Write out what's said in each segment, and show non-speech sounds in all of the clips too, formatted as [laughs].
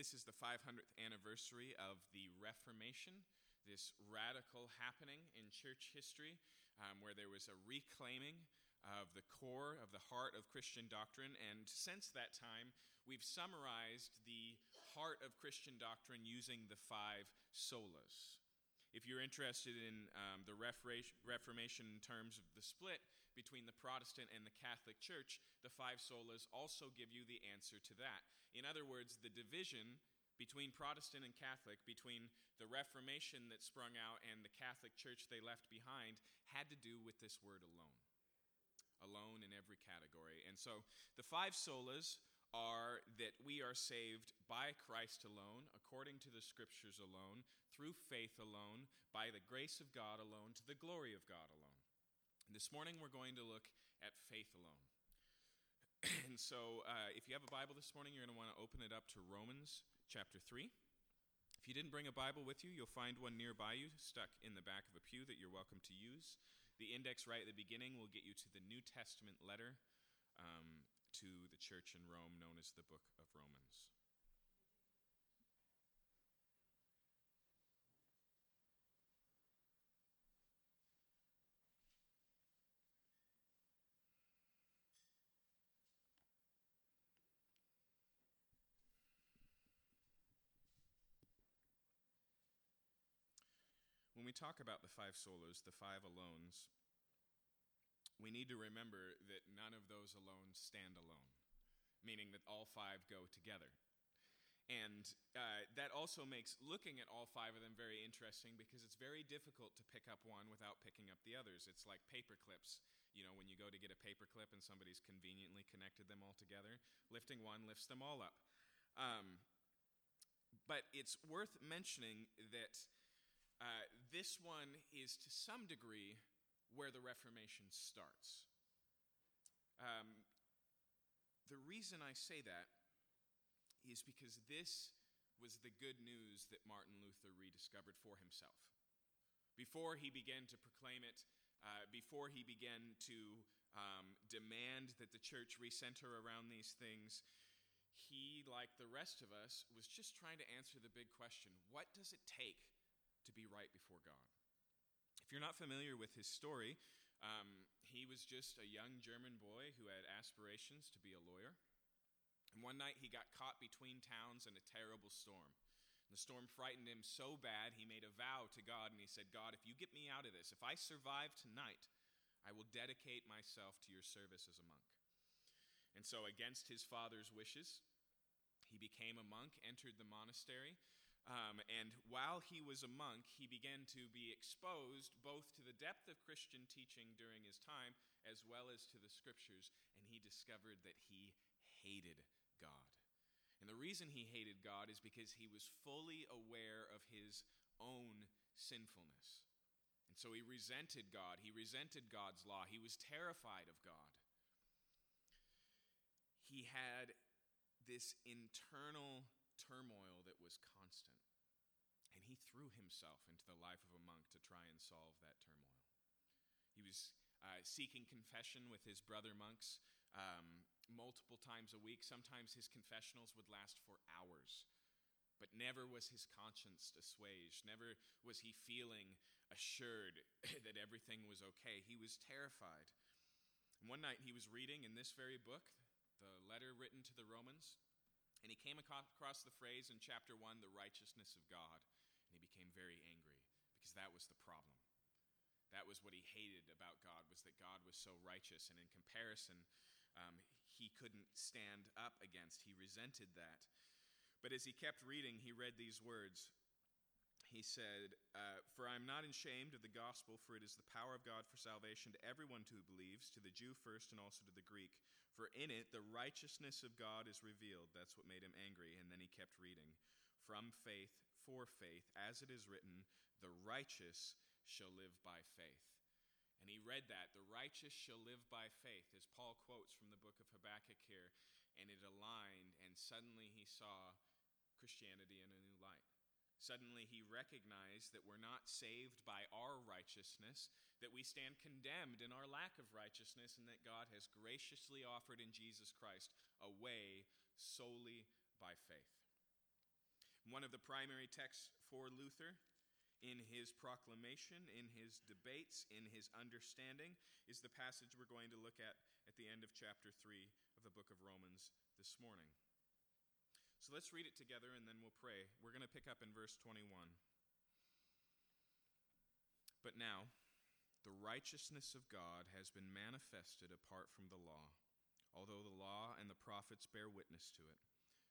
this is the 500th anniversary of the Reformation, this radical happening in church history um, where there was a reclaiming of the core, of the heart of Christian doctrine. And since that time, we've summarized the heart of Christian doctrine using the five solas. If you're interested in um, the Reformation in terms of the split between the Protestant and the Catholic Church, the five solas also give you the answer to that. In other words, the division between Protestant and Catholic, between the Reformation that sprung out and the Catholic Church they left behind, had to do with this word alone. Alone in every category. And so the five solas are that we are saved by Christ alone, according to the Scriptures alone, through faith alone, by the grace of God alone, to the glory of God alone. This morning we're going to look at faith alone. [clears throat] and so uh, if you have a Bible this morning, you're going to want to open it up to Romans chapter 3. If you didn't bring a Bible with you, you'll find one nearby you, stuck in the back of a pew that you're welcome to use. The index right at the beginning will get you to the New Testament letter. Um, to the church in Rome known as the Book of Romans. We talk about the five solas, the five alones, we need to remember that none of those alone stand alone, meaning that all five go together. And uh, that also makes looking at all five of them very interesting because it's very difficult to pick up one without picking up the others. It's like paper clips. You know, when you go to get a paper clip and somebody's conveniently connected them all together, lifting one lifts them all up. Um, but it's worth mentioning that uh, this one is to some degree where the Reformation starts. Um, the reason I say that is because this was the good news that Martin Luther rediscovered for himself. Before he began to proclaim it, uh, before he began to um, demand that the church recenter around these things, he, like the rest of us, was just trying to answer the big question what does it take to be right before God? If you're not familiar with his story, um, he was just a young German boy who had aspirations to be a lawyer. And one night he got caught between towns in a terrible storm. And the storm frightened him so bad, he made a vow to God and he said, God, if you get me out of this, if I survive tonight, I will dedicate myself to your service as a monk. And so, against his father's wishes, he became a monk, entered the monastery, um, and while he was a monk, he began to be exposed both to the depth of Christian teaching during his time as well as to the scriptures, and he discovered that he hated God. And the reason he hated God is because he was fully aware of his own sinfulness. And so he resented God. He resented God's law. He was terrified of God. He had this internal turmoil that was constant. He threw himself into the life of a monk to try and solve that turmoil. He was uh, seeking confession with his brother monks um, multiple times a week. Sometimes his confessionals would last for hours. But never was his conscience assuaged. Never was he feeling assured [laughs] that everything was okay. He was terrified. And one night he was reading in this very book, the letter written to the Romans, and he came across the phrase in chapter 1, the righteousness of God, very angry because that was the problem. That was what he hated about God, was that God was so righteous, and in comparison, um, he couldn't stand up against. He resented that. But as he kept reading, he read these words he said, uh, For I am not ashamed of the gospel, for it is the power of God for salvation to everyone who believes, to the Jew first and also to the Greek. For in it the righteousness of God is revealed. That's what made him angry. And then he kept reading, From faith, for faith, as it is written, the righteous shall live by faith. And he read that, the righteous shall live by faith, as Paul quotes from the book of Habakkuk here. And it aligned, and suddenly he saw Christianity in a new light. Suddenly, he recognized that we're not saved by our righteousness, that we stand condemned in our lack of righteousness, and that God has graciously offered in Jesus Christ a way solely by faith. One of the primary texts for Luther in his proclamation, in his debates, in his understanding, is the passage we're going to look at at the end of chapter 3 of the book of Romans this morning. So let's read it together and then we'll pray. We're going to pick up in verse 21. But now, the righteousness of God has been manifested apart from the law, although the law and the prophets bear witness to it.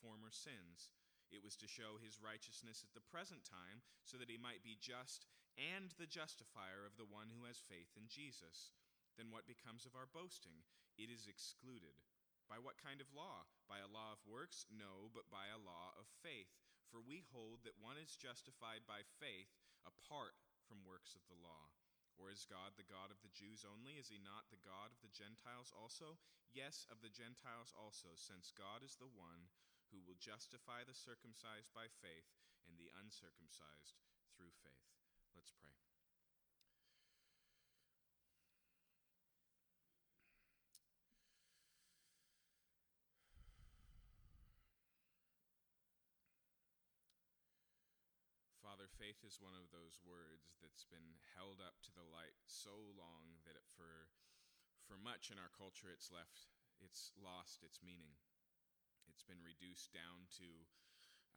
former sins it was to show his righteousness at the present time, so that he might be just and the justifier of the one who has faith in Jesus. Then what becomes of our boasting? It is excluded. By what kind of law? By a law of works? No, but by a law of faith. For we hold that one is justified by faith apart from works of the law. Or is God the God of the Jews only? Is he not the God of the Gentiles also? Yes, of the Gentiles also, since God is the one who will justify the circumcised by faith and the uncircumcised through faith. Let's pray. Father, faith is one of those words that's been held up to the light so long that it, for, for much in our culture it's left, it's lost its meaning. It's been reduced down to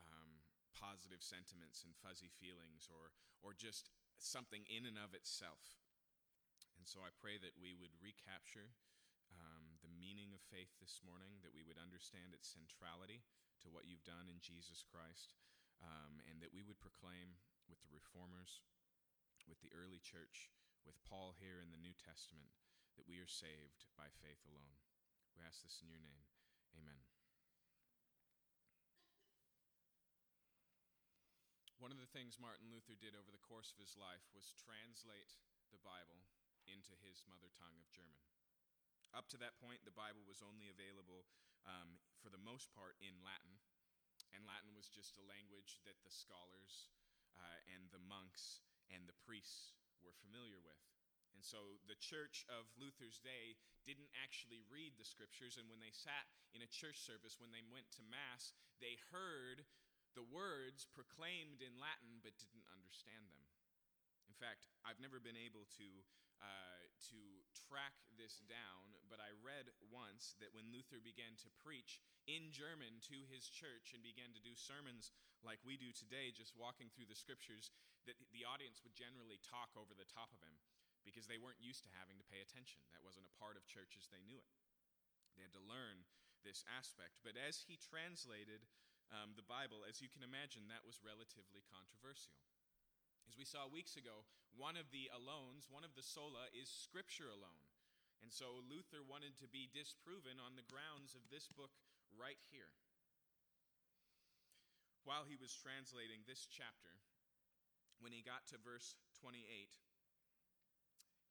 um, positive sentiments and fuzzy feelings or, or just something in and of itself. And so I pray that we would recapture um, the meaning of faith this morning, that we would understand its centrality to what you've done in Jesus Christ, um, and that we would proclaim with the reformers, with the early church, with Paul here in the New Testament, that we are saved by faith alone. We ask this in your name. Amen. One of the things Martin Luther did over the course of his life was translate the Bible into his mother tongue of German. Up to that point, the Bible was only available, um, for the most part, in Latin, and Latin was just a language that the scholars uh, and the monks and the priests were familiar with. And so the church of Luther's day didn't actually read the scriptures, and when they sat in a church service, when they went to Mass, they heard the words proclaimed in Latin but didn't understand them. In fact, I've never been able to, uh, to track this down, but I read once that when Luther began to preach in German to his church and began to do sermons like we do today, just walking through the scriptures, that the audience would generally talk over the top of him because they weren't used to having to pay attention. That wasn't a part of church as they knew it. They had to learn this aspect. But as he translated um, the Bible, as you can imagine, that was relatively controversial. As we saw weeks ago, one of the alones, one of the sola, is Scripture alone. And so Luther wanted to be disproven on the grounds of this book right here. While he was translating this chapter, when he got to verse 28,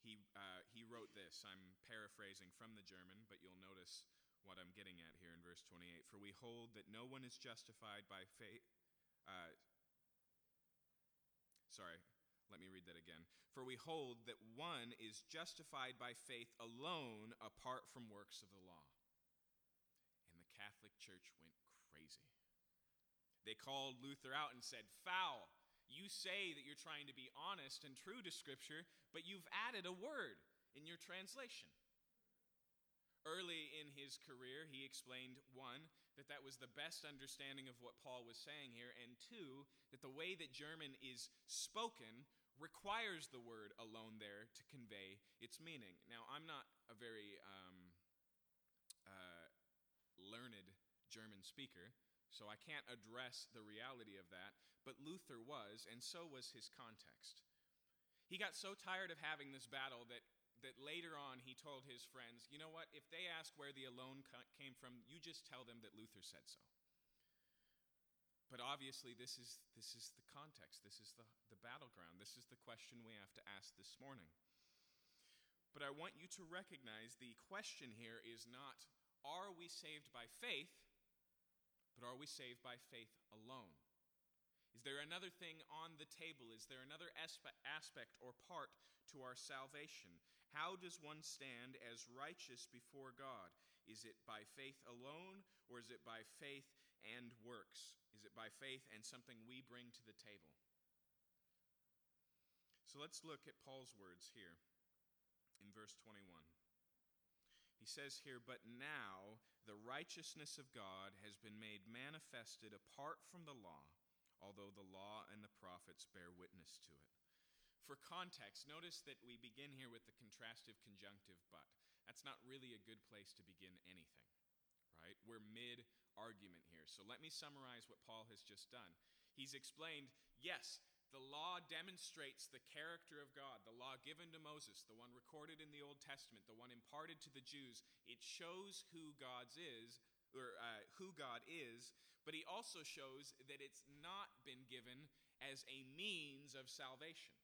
he, uh, he wrote this. I'm paraphrasing from the German, but you'll notice what I'm getting at here in verse 28. For we hold that no one is justified by faith. Uh, sorry, let me read that again. For we hold that one is justified by faith alone apart from works of the law. And the Catholic Church went crazy. They called Luther out and said, Foul! You say that you're trying to be honest and true to Scripture, but you've added a word in your translation. Early in his career, he explained one, that that was the best understanding of what Paul was saying here, and two, that the way that German is spoken requires the word alone there to convey its meaning. Now, I'm not a very um, uh, learned German speaker, so I can't address the reality of that, but Luther was, and so was his context. He got so tired of having this battle that that later on he told his friends, you know what, if they ask where the alone came from, you just tell them that Luther said so. But obviously, this is, this is the context. This is the, the battleground. This is the question we have to ask this morning. But I want you to recognize the question here is not, are we saved by faith, but are we saved by faith alone? Is there another thing on the table? Is there another aspect or part to our salvation? How does one stand as righteous before God? Is it by faith alone, or is it by faith and works? Is it by faith and something we bring to the table? So let's look at Paul's words here in verse 21. He says here, But now the righteousness of God has been made manifested apart from the law, although the law and the prophets bear witness to it. For context, notice that we begin here with the contrastive conjunctive but. That's not really a good place to begin anything, right? We're mid argument here. So let me summarize what Paul has just done. He's explained, yes, the law demonstrates the character of God, the law given to Moses, the one recorded in the Old Testament, the one imparted to the Jews. It shows who God's is, or uh, who God is, but he also shows that it's not been given as a means of salvation.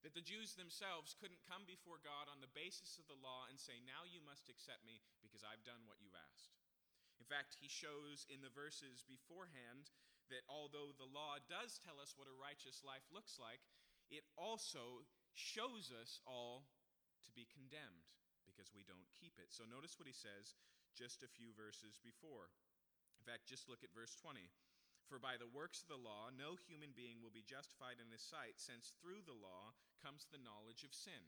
That the Jews themselves couldn't come before God on the basis of the law and say, Now you must accept me because I've done what you've asked. In fact, he shows in the verses beforehand that although the law does tell us what a righteous life looks like, it also shows us all to be condemned because we don't keep it. So notice what he says just a few verses before. In fact, just look at verse 20. For by the works of the law, no human being will be justified in his sight, since through the law comes the knowledge of sin.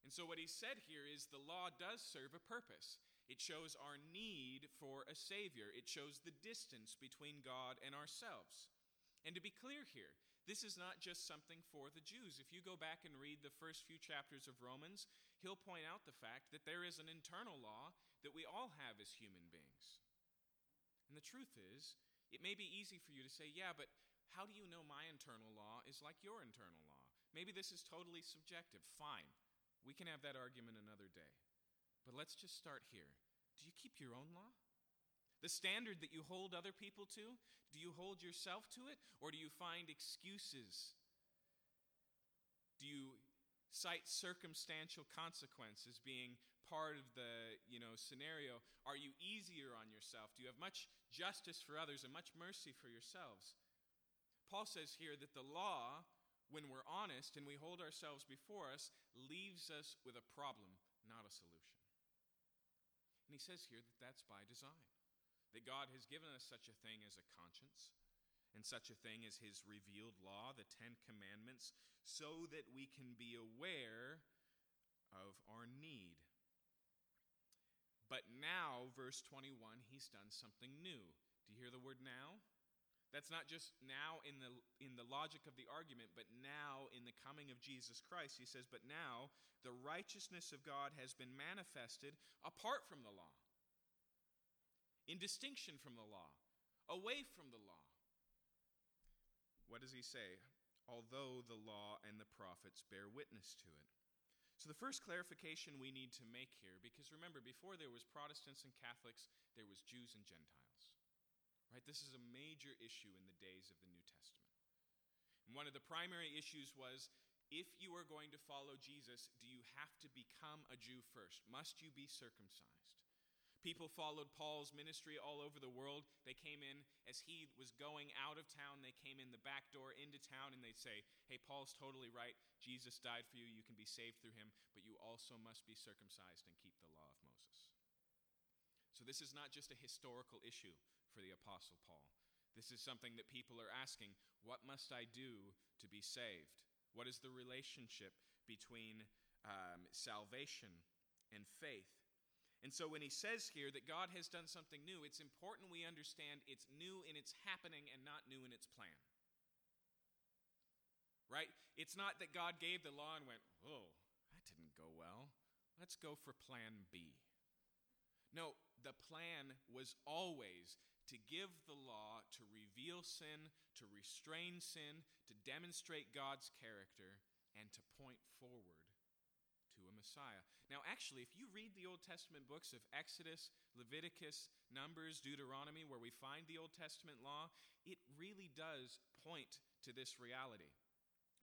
And so, what he said here is the law does serve a purpose. It shows our need for a Savior. It shows the distance between God and ourselves. And to be clear here, this is not just something for the Jews. If you go back and read the first few chapters of Romans, he'll point out the fact that there is an internal law that we all have as human beings. And the truth is, it may be easy for you to say, yeah, but how do you know my internal law is like your internal law? Maybe this is totally subjective. Fine. We can have that argument another day. But let's just start here. Do you keep your own law? The standard that you hold other people to? Do you hold yourself to it? Or do you find excuses? Do you cite circumstantial consequences being part of the you know scenario are you easier on yourself do you have much justice for others and much mercy for yourselves paul says here that the law when we're honest and we hold ourselves before us leaves us with a problem not a solution and he says here that that's by design. That God has given us such a thing as a conscience and such a thing as his revealed law, the Ten Commandments, so that we can be aware of our need. But now, verse 21, he's done something new. Do you hear the word now? That's not just now in the, in the logic of the argument, but now in the coming of Jesus Christ. He says, But now the righteousness of God has been manifested apart from the law, in distinction from the law, away from the law. What does he say? Although the law and the prophets bear witness to it. So, the first clarification we need to make here, because remember, before there was Protestants and Catholics, there was Jews and Gentiles. Right? This is a major issue in the days of the New Testament. And one of the primary issues was if you are going to follow Jesus, do you have to become a Jew first? Must you be circumcised? People followed Paul's ministry all over the world. They came in as he was going out of town, they came in the back door into town and they'd say, Hey, Paul's totally right. Jesus died for you. You can be saved through him, but you also must be circumcised and keep the law of Moses. So, this is not just a historical issue for the Apostle Paul. This is something that people are asking what must I do to be saved? What is the relationship between um, salvation and faith? And so when he says here that God has done something new, it's important we understand it's new in its happening and not new in its plan. Right? It's not that God gave the law and went, oh, that didn't go well. Let's go for plan B. No, the plan was always to give the law, to reveal sin, to restrain sin, to demonstrate God's character, and to point forward to a Messiah. Now, actually, if you read the Old Testament books of Exodus, Leviticus, Numbers, Deuteronomy, where we find the Old Testament law, it really does point to this reality.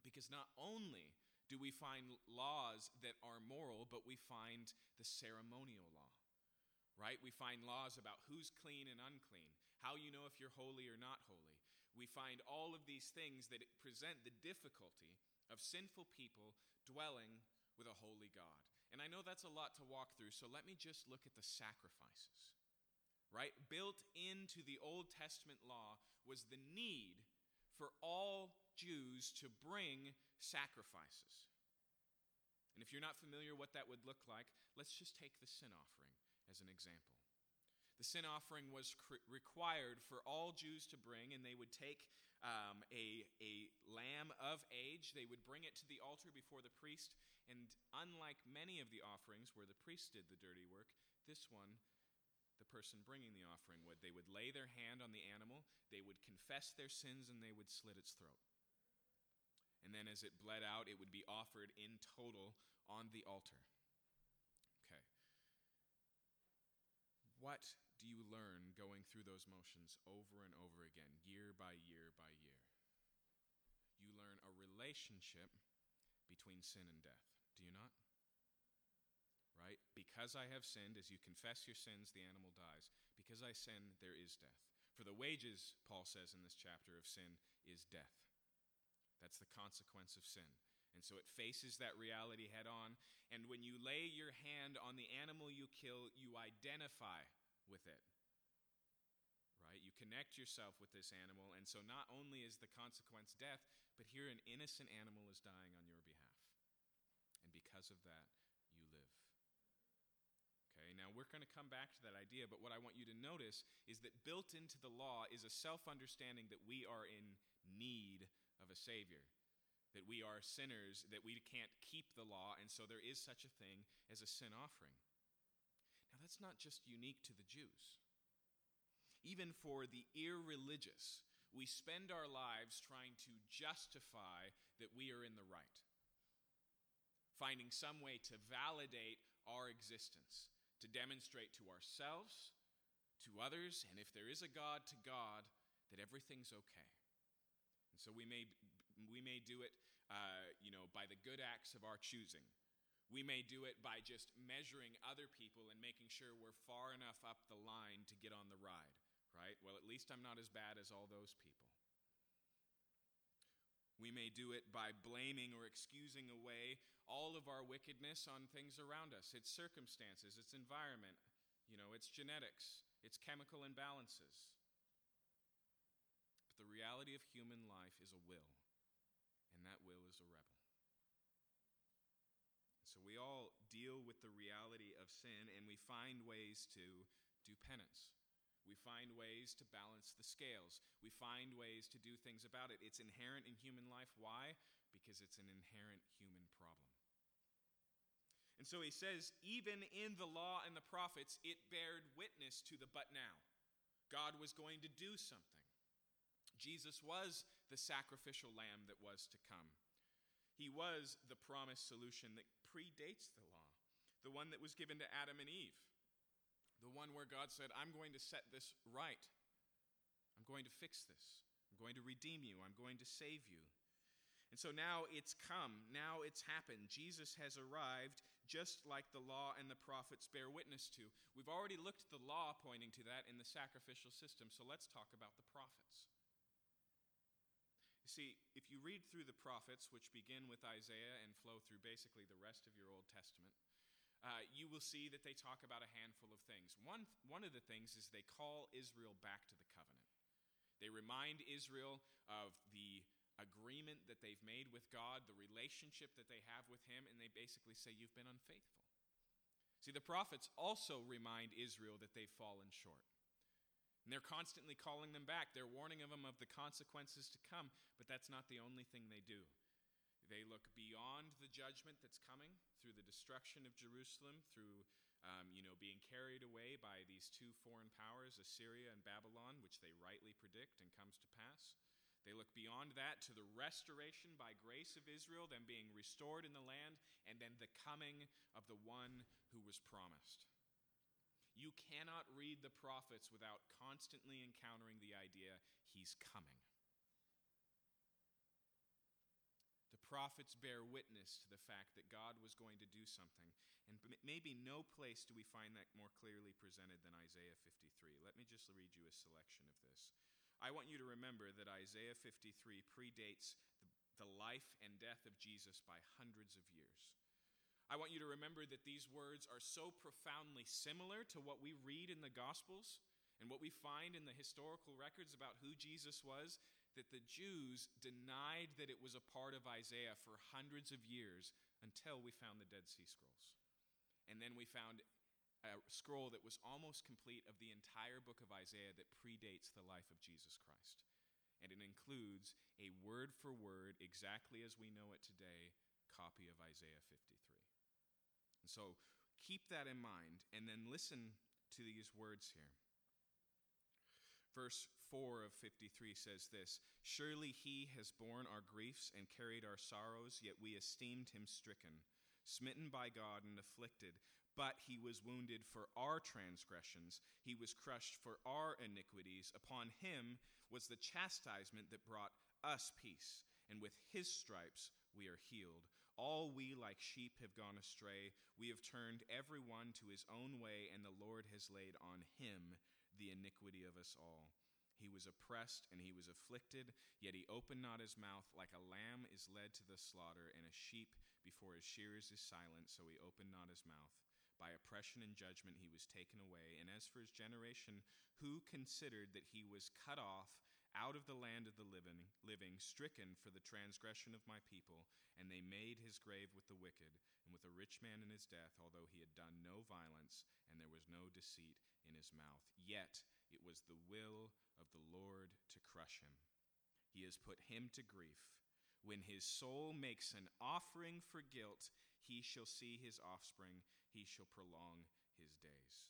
Because not only do we find laws that are moral, but we find the ceremonial law, right? We find laws about who's clean and unclean, how you know if you're holy or not holy. We find all of these things that present the difficulty of sinful people dwelling with a holy God. And I know that's a lot to walk through, so let me just look at the sacrifices. Right? Built into the Old Testament law was the need for all Jews to bring sacrifices. And if you're not familiar what that would look like, let's just take the sin offering as an example. The sin offering was required for all Jews to bring, and they would take um, a, a lamb of age. They would bring it to the altar before the priest. And unlike many of the offerings where the priest did the dirty work, this one, the person bringing the offering would. They would lay their hand on the animal, they would confess their sins, and they would slit its throat. And then as it bled out, it would be offered in total on the altar. Okay. What do you learn going through those motions over and over again, year by year by year? You learn a relationship between sin and death. Do you not? Right? Because I have sinned, as you confess your sins, the animal dies. Because I sin, there is death. For the wages, Paul says in this chapter, of sin is death. That's the consequence of sin. And so it faces that reality head on. And when you lay your hand on the animal you kill, you identify with it. Connect yourself with this animal. And so not only is the consequence death, but here an innocent animal is dying on your behalf. And because of that, you live. Okay, now we're going to come back to that idea, but what I want you to notice is that built into the law is a self understanding that we are in need of a Savior. That we are sinners, that we can't keep the law, and so there is such a thing as a sin offering. Now, that's not just unique to the Jews. Even for the irreligious, we spend our lives trying to justify that we are in the right, finding some way to validate our existence, to demonstrate to ourselves, to others, and if there is a God, to God, that everything's okay. And so we may, we may do it, uh, you know, by the good acts of our choosing. We may do it by just measuring other people and making sure we're far enough up the line to get on the ride, right? Well, at least I'm not as bad as all those people. We may do it by blaming or excusing away all of our wickedness on things around us. It's circumstances, it's environment, you know, it's genetics, it's chemical imbalances. But the reality of human life is a will, and that will is a rebel. So we all deal with the reality of sin, and we find ways to do penance. We find ways to balance the scales. We find ways to do things about it. It's inherent in human life. Why? Because it's an inherent human problem. And so he says, even in the law and the prophets, it bared witness to the but now. God was going to do something. Jesus was the sacrificial lamb that was to come. He was the promised solution that predates the law, the one that was given to Adam and Eve, the one where God said, I'm going to set this right. I'm going to fix this. I'm going to redeem you. I'm going to save you. And so now it's come. Now it's happened. Jesus has arrived just like the law and the prophets bear witness to. We've already looked at the law pointing to that in the sacrificial system, so let's talk about the prophets. You see, if you read through the prophets, which begin with Isaiah and flow through basically the rest of your Old Testament, uh, you will see that they talk about a handful of things. One, one of the things is they call Israel back to the covenant. They remind Israel of the agreement that they've made with God, the relationship that they have with Him, and they basically say, You've been unfaithful. See, the prophets also remind Israel that they've fallen short. And they're constantly calling them back. They're warning of them of the consequences to come, but that's not the only thing they do. They look beyond the judgment that's coming through the destruction of Jerusalem, through um, you know being carried away by these two foreign powers, Assyria and Babylon, which they rightly predict and comes to pass. They look beyond that to the restoration by grace of Israel, them being restored in the land, and then the coming of the one who was promised. You cannot read the prophets without constantly encountering the idea he's coming. The prophets bear witness to the fact that God was going to do something. And maybe no place do we find that more clearly presented than Isaiah 53. Let me just read you a selection of this. I want you to remember that Isaiah 53 predates the, the life and death of Jesus by hundreds of years. I want you to remember that these words are so profoundly similar to what we read in the Gospels and what we find in the historical records about who Jesus was that the Jews denied that it was a part of Isaiah for hundreds of years until we found the Dead Sea Scrolls. And then we found a scroll that was almost complete of the entire book of Isaiah that predates the life of Jesus Christ. And it includes a word for word, exactly as we know it today, copy of Isaiah 53. And so keep that in mind and then listen to these words here. Verse 4 of 53 says this Surely he has borne our griefs and carried our sorrows, yet we esteemed him stricken, smitten by God and afflicted. But he was wounded for our transgressions, he was crushed for our iniquities. Upon him was the chastisement that brought us peace, and with his stripes we are healed. All we like sheep have gone astray. We have turned every one to his own way, and the Lord has laid on him the iniquity of us all. He was oppressed and he was afflicted, yet he opened not his mouth. Like a lamb is led to the slaughter, and a sheep before his shearers is silent, so he opened not his mouth. By oppression and judgment he was taken away. And as for his generation, who considered that he was cut off out of the land of the living, living, stricken for the transgression of my people, and they made his grave with the wicked, and with a rich man in his death, although he had done no violence, and there was no deceit in his mouth. Yet it was the will of the Lord to crush him. He has put him to grief. When his soul makes an offering for guilt, he shall see his offspring, he shall prolong his days.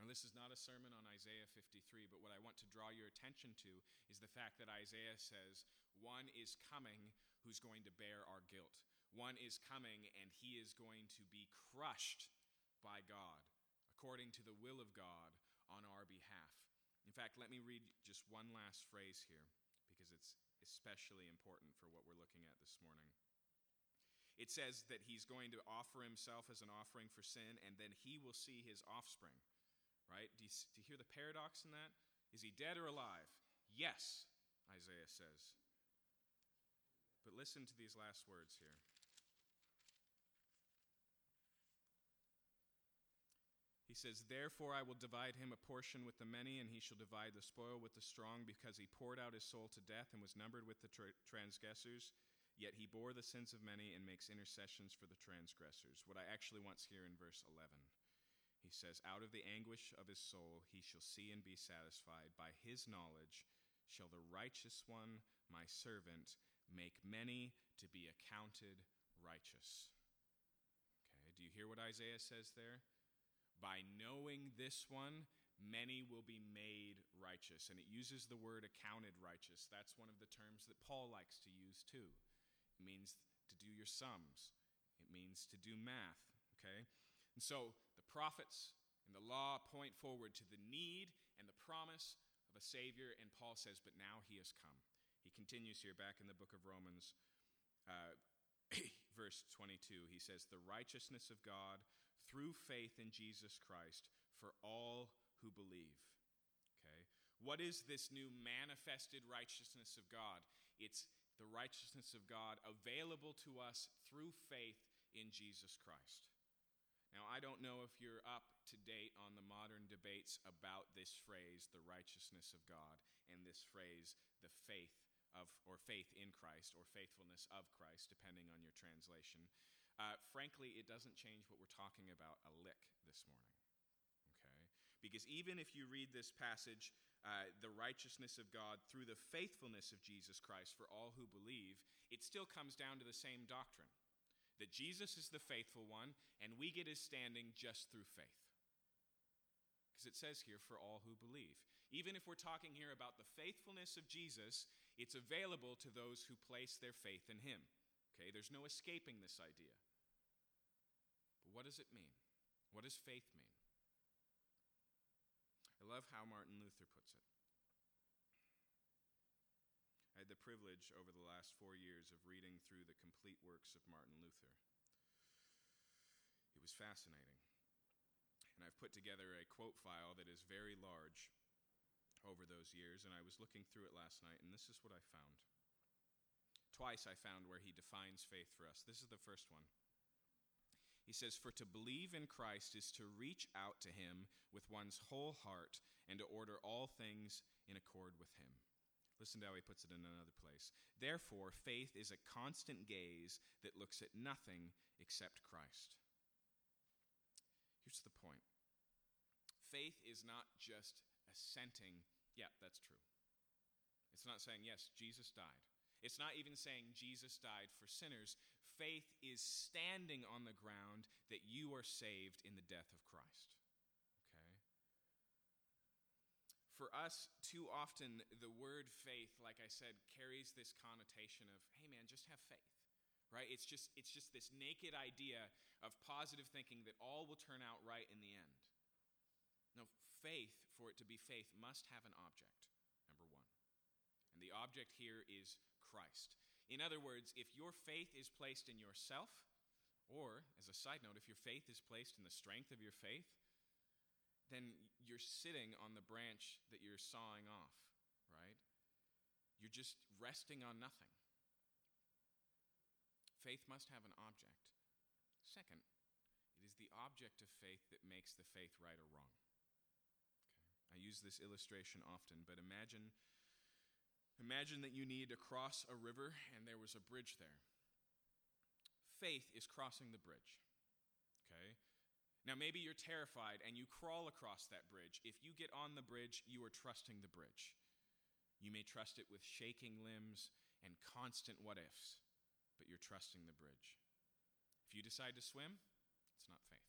Now, this is not a sermon on Isaiah 53, but what I want to draw your attention to is the fact that Isaiah says, One is coming who's going to bear our guilt. One is coming and he is going to be crushed by God, according to the will of God on our behalf. In fact, let me read just one last phrase here because it's especially important for what we're looking at this morning. It says that he's going to offer himself as an offering for sin, and then he will see his offspring right? Do you, do you hear the paradox in that? Is he dead or alive? Yes, Isaiah says. But listen to these last words here. He says, Therefore I will divide him a portion with the many, and he shall divide the spoil with the strong, because he poured out his soul to death and was numbered with the tra- transgressors. Yet he bore the sins of many and makes intercessions for the transgressors. What I actually want here in verse 11. He says, Out of the anguish of his soul he shall see and be satisfied. By his knowledge shall the righteous one, my servant, make many to be accounted righteous. Okay, do you hear what Isaiah says there? By knowing this one, many will be made righteous. And it uses the word accounted righteous. That's one of the terms that Paul likes to use too. It means to do your sums, it means to do math. Okay? And so the prophets and the law point forward to the need and the promise of a Savior, and Paul says, But now he has come. He continues here back in the book of Romans, uh, [laughs] verse 22. He says, The righteousness of God through faith in Jesus Christ for all who believe. Okay? What is this new manifested righteousness of God? It's the righteousness of God available to us through faith in Jesus Christ. Now, I don't know if you're up to date on the modern debates about this phrase, the righteousness of God, and this phrase, the faith of, or faith in Christ, or faithfulness of Christ, depending on your translation. Uh, frankly, it doesn't change what we're talking about a lick this morning. Okay? Because even if you read this passage, uh, the righteousness of God through the faithfulness of Jesus Christ for all who believe, it still comes down to the same doctrine that Jesus is the faithful one, and we get his standing just through faith. Because it says here, for all who believe. Even if we're talking here about the faithfulness of Jesus, It's available to those who place their faith in Him. Okay, there's no escaping this idea. But what does it mean? What does faith mean? I love how Martin Luther puts it. I had the privilege over the last four years of reading through the complete works of Martin Luther. It was fascinating. And I've put together a quote file that is very large over those years, and I was looking through it last night, and this is what I found. Twice I found where he defines faith for us. This is the first one. He says, For to believe in Christ is to reach out to him with one's whole heart and to order all things in accord with him. Listen to how he puts it in another place. Therefore, faith is a constant gaze that looks at nothing except Christ. Here's the point faith is not just assenting, yeah, that's true. It's not saying, yes, Jesus died. It's not even saying Jesus died for sinners. Faith is standing on the ground that you are saved in the death of Christ. Okay? For us, too often, the word faith, like I said, carries this connotation of, hey man, just have faith. Right? It's just, it's just this naked idea of positive thinking that all will turn out right in the end. No, faith, for it to be faith, must have an object, number one. And the object here is Christ. In other words, if your faith is placed in yourself, or, as a side note, if your faith is placed in the strength of your faith, then you're sitting on the branch that you're sawing off, right? You're just resting on nothing. Faith must have an object. Second, it is the object of faith that makes the faith right or wrong. I use this illustration often, but imagine Imagine that you need to cross a river and there was a bridge there. Faith is crossing the bridge. Okay? Now, maybe you're terrified and you crawl across that bridge. If you get on the bridge, you are trusting the bridge. You may trust it with shaking limbs and constant what ifs, but you're trusting the bridge. If you decide to swim, it's not faith.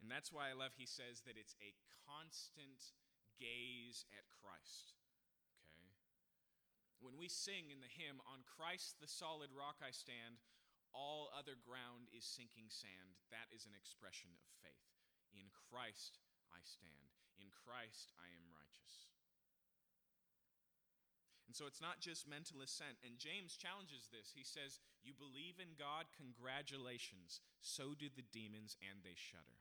And that's why I love he says that it's a constant gaze at Christ. Okay? When we sing in the hymn, On Christ the solid rock I stand, all other ground is sinking sand, that is an expression of faith. In Christ I stand. In Christ I am righteous. And so it's not just mental assent. And James challenges this. He says, You believe in God, congratulations. So do the demons, and they shudder.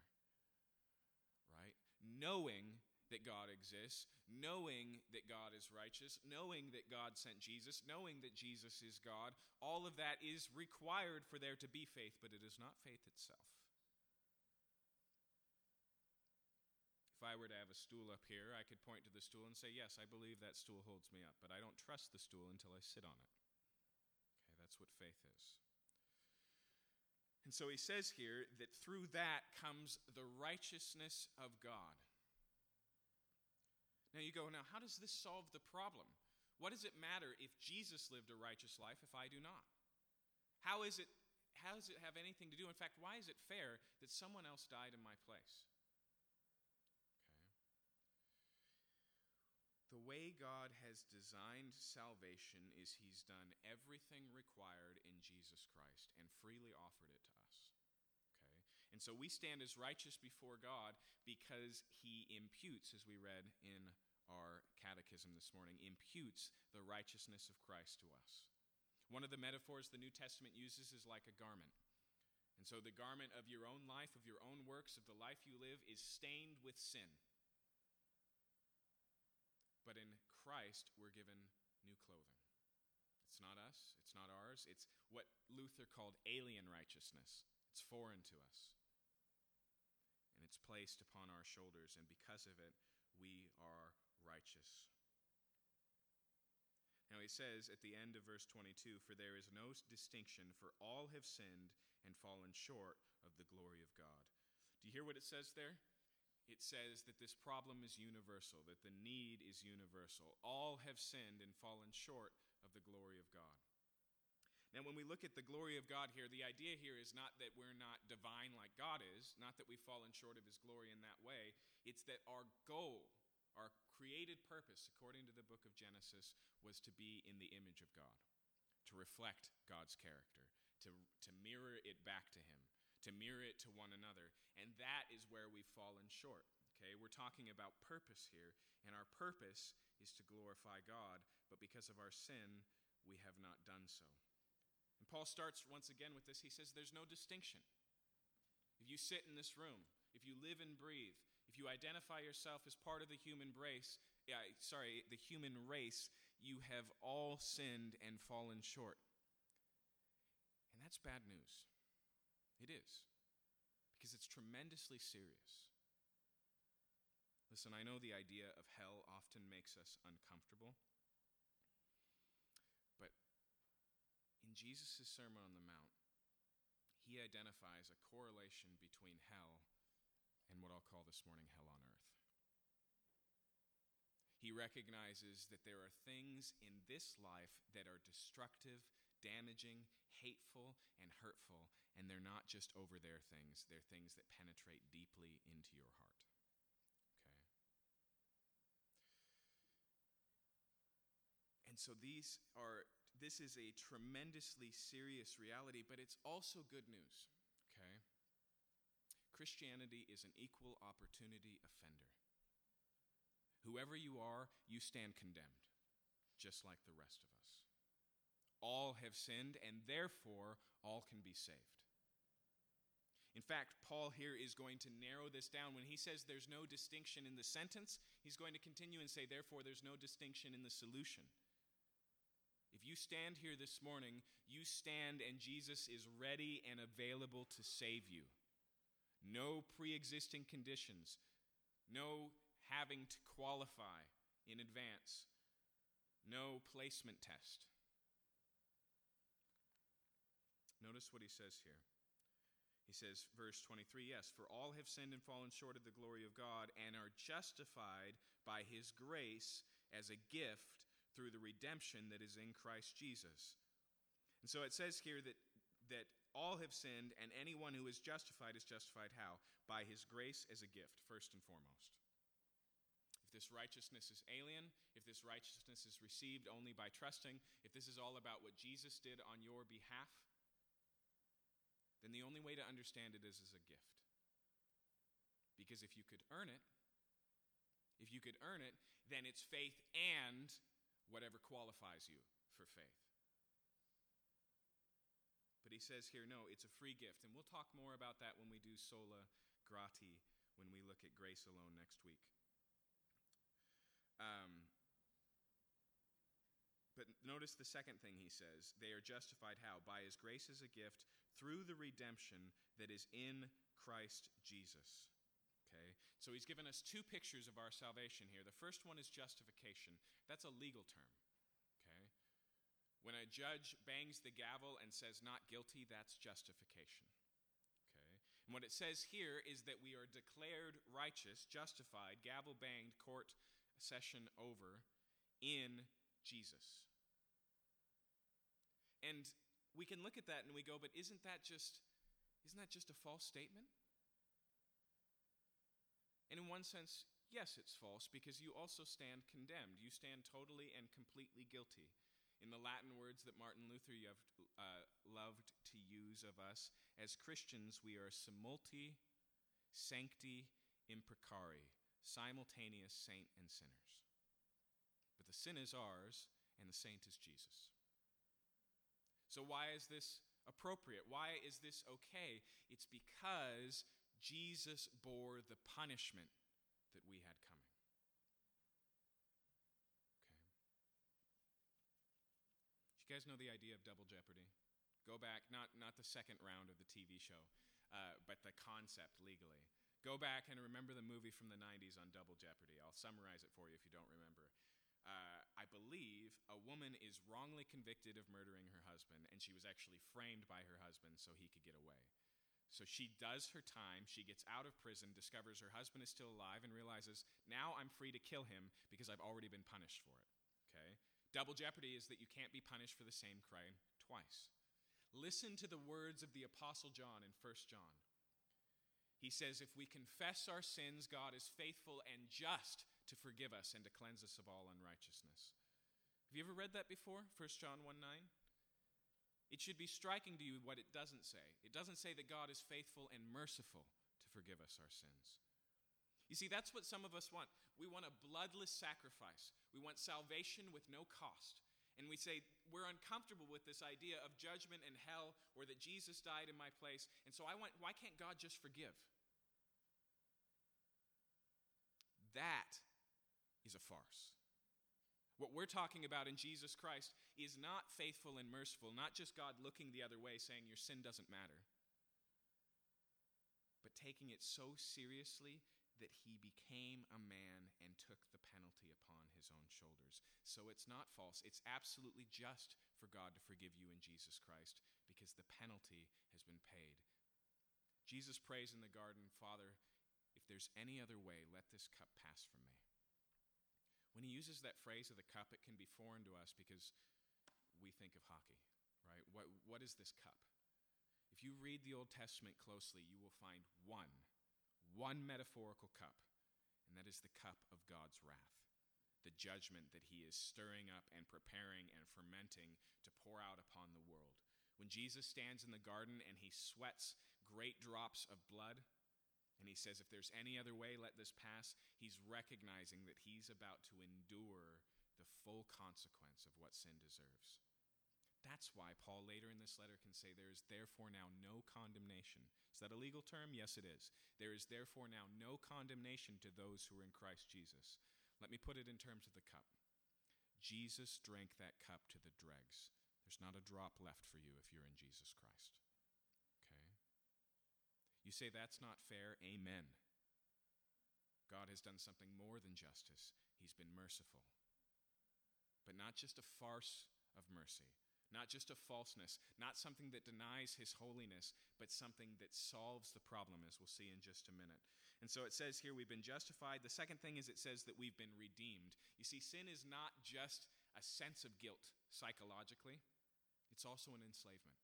Knowing that God exists, knowing that God is righteous, knowing that God sent Jesus, knowing that Jesus is God, all of that is required for there to be faith, but it is not faith itself. If I were to have a stool up here, I could point to the stool and say, Yes, I believe that stool holds me up, but I don't trust the stool until I sit on it. Okay, that's what faith is. And so he says here that through that comes the righteousness of God. Now you go, now how does this solve the problem? What does it matter if Jesus lived a righteous life if I do not? How is it how does it have anything to do? In fact, why is it fair that someone else died in my place? Okay. The way God has designed salvation is he's done everything required in Jesus Christ and freely offered it to us. And so we stand as righteous before God because he imputes, as we read in our catechism this morning, imputes the righteousness of Christ to us. One of the metaphors the New Testament uses is like a garment. And so the garment of your own life, of your own works, of the life you live, is stained with sin. But in Christ, we're given new clothing. It's not us, it's not ours, it's what Luther called alien righteousness. It's foreign to us and it's placed upon our shoulders, and because of it, we are righteous. Now he says at the end of verse 22 For there is no distinction, for all have sinned and fallen short of the glory of God. Do you hear what it says there? It says that this problem is universal, that the need is universal. All have sinned and fallen short of the glory of God. Now, when we look at the glory of God here, the idea here is not that we're not divine not that we've fallen short of his glory in that way. It's that our goal, Our created purpose, according to the book of Genesis, was to be in the image of God, to reflect God's character, to, to mirror it back to Him, to mirror it to one another. And that is where we've fallen short. Okay, we're talking about purpose here, and our purpose is to glorify God, but because of our sin, we have not done so. And Paul starts once again with this. He says, There's no distinction. If you sit in this room, if you live and breathe, if you identify yourself as part of the human race, yeah, sorry, the human race, you have all sinned and fallen short. And that's bad news. It is. Because it's tremendously serious. Listen, I know the idea of hell often makes us uncomfortable. But in Jesus' Sermon on the Mount, he identifies a correlation between hell and what I'll call this morning hell on earth. He recognizes that there are things in this life that are destructive, damaging, hateful, and hurtful, and they're not just over there things, they're things that penetrate deeply into your heart. Okay? And so these are this is a tremendously serious reality, but it's also good news, okay? Christianity is an equal opportunity offender. Whoever you are, you stand condemned, just like the rest of us. All have sinned, and therefore all can be saved. In fact, Paul here is going to narrow this down. When he says there's no distinction in the sentence, he's going to continue and say, therefore, there's no distinction in the solution. If you stand here this morning, you stand and Jesus is ready and available to save you. No pre existing conditions, no having to qualify in advance, no placement test. Notice what he says here. He says, verse 23 Yes, for all have sinned and fallen short of the glory of God and are justified by his grace as a gift through the redemption that is in Christ Jesus. And so it says here that, that all have sinned, and anyone who is justified is justified how? By his grace as a gift, first and foremost. If this righteousness is alien, if this righteousness is received only by trusting, if this is all about what Jesus did on your behalf, then the only way to understand it is as a gift. Because if you could earn it, if you could earn it, then it's faith and whatever qualifies you for faith. But he says here, no, it's a free gift. And we'll talk more about that when we do sola gratia, when we look at grace alone next week. Um, but notice the second thing he says. They are justified how? By his grace as a gift through the redemption that is in Christ Jesus. So he's given us two pictures of our salvation here. The first one is justification. That's a legal term. Okay? When a judge bangs the gavel and says not guilty, that's justification. Okay? And what it says here is that we are declared righteous, justified, gavel banged, court session over in Jesus. And we can look at that and we go, but isn't that just isn't that just a false statement? And in one sense, yes, it's false because you also stand condemned. You stand totally and completely guilty. In the Latin words that Martin Luther uh, loved to use of us, as Christians, we are simulti, sancti, imprecari, simultaneous saint and sinners. But the sin is ours, and the saint is Jesus. So, why is this appropriate? Why is this okay? It's because Jesus bore the punishment that we had coming. Okay. You guys know the idea of double jeopardy? Go back, not, not the second round of the TV show, uh, but the concept legally. Go back and remember the movie from the 90s on Double Jeopardy. I'll summarize it for you if you don't remember. Uh, I believe a woman is wrongly convicted of murdering her husband, and she was actually framed by her husband so he could get away. So she does her time. She gets out of prison, discovers her husband is still alive, and realizes now I'm free to kill him because I've already been punished for it. Okay? Double jeopardy is that you can't be punished for the same crime twice. Listen to the words of the Apostle John in 1 John. He says, If we confess our sins, God is faithful and just to forgive us and to cleanse us of all unrighteousness. Have you ever read that before? 1 John 1 9? It should be striking to you what it doesn't say. It doesn't say that God is faithful and merciful to forgive us our sins. You see, that's what some of us want. We want a bloodless sacrifice. We want salvation with no cost. And we say, we're uncomfortable with this idea of judgment and hell or that Jesus died in my place. And so I want, why can't God just forgive? That is a farce. What we're talking about in Jesus Christ is not faithful and merciful, not just God looking the other way saying your sin doesn't matter, but taking it so seriously that he became a man and took the penalty upon his own shoulders. So it's not false. It's absolutely just for God to forgive you in Jesus Christ because the penalty has been paid. Jesus prays in the garden, Father, if there's any other way, let this cup pass from me. When he uses that phrase of the cup, it can be foreign to us because we think of hockey, right? What, what is this cup? If you read the Old Testament closely, you will find one, one metaphorical cup, and that is the cup of God's wrath, the judgment that he is stirring up and preparing and fermenting to pour out upon the world. When Jesus stands in the garden and he sweats great drops of blood, and he says, if there's any other way, let this pass. He's recognizing that he's about to endure the full consequence of what sin deserves. That's why Paul later in this letter can say, There is therefore now no condemnation. Is that a legal term? Yes, it is. There is therefore now no condemnation to those who are in Christ Jesus. Let me put it in terms of the cup. Jesus drank that cup to the dregs. There's not a drop left for you if you're in Jesus Christ. You say that's not fair? Amen. God has done something more than justice, He's been merciful. But not just a farce of mercy, not just a falseness, not something that denies His holiness, but something that solves the problem, as we'll see in just a minute. And so it says here we've been justified. The second thing is it says that we've been redeemed. You see, sin is not just a sense of guilt psychologically, it's also an enslavement.